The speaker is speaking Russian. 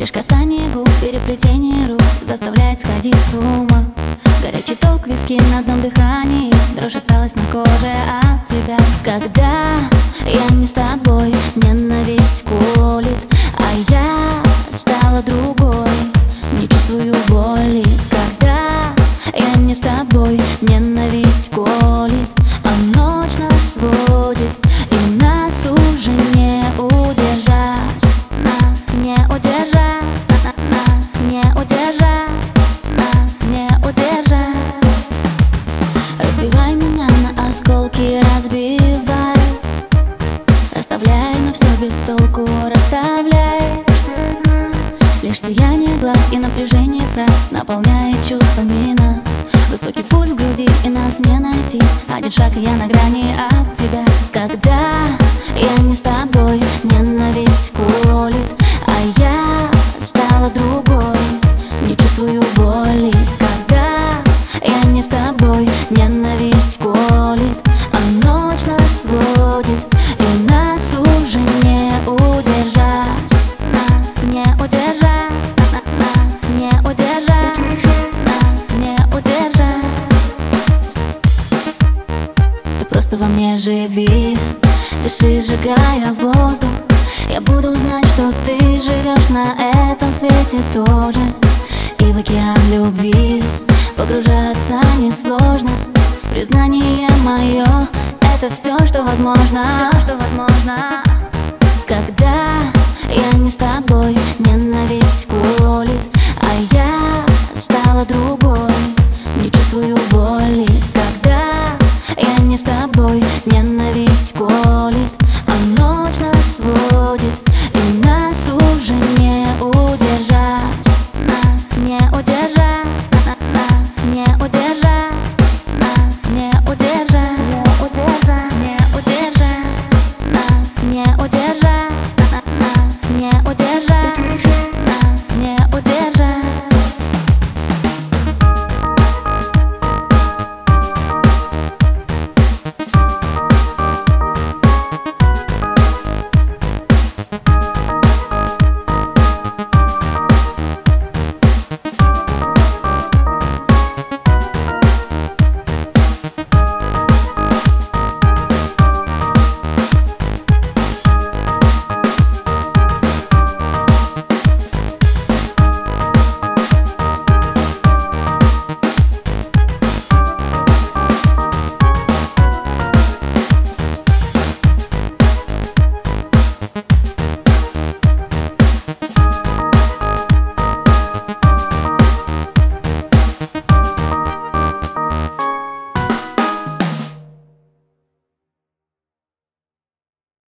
Лишь касание губ, переплетение рук Заставляет сходить с ума. Горячий ток виски на одном дыхании Дрожь осталась на коже от тебя. Когда я не с тобой Ненависть без толку Расставляй. Лишь сияние глаз и напряжение фраз Наполняет чувствами нас. Высокий пульс в груди и нас не найти. Один шаг и я на грани от тебя. Когда я не с тобой просто во мне живи. Дыши, сжигая воздух. Я буду знать, что ты живешь на этом свете тоже. И в океан любви Погружаться несложно. Признание мое Это все, что возможно. Все, что возможно. Когда я не с тобой soy.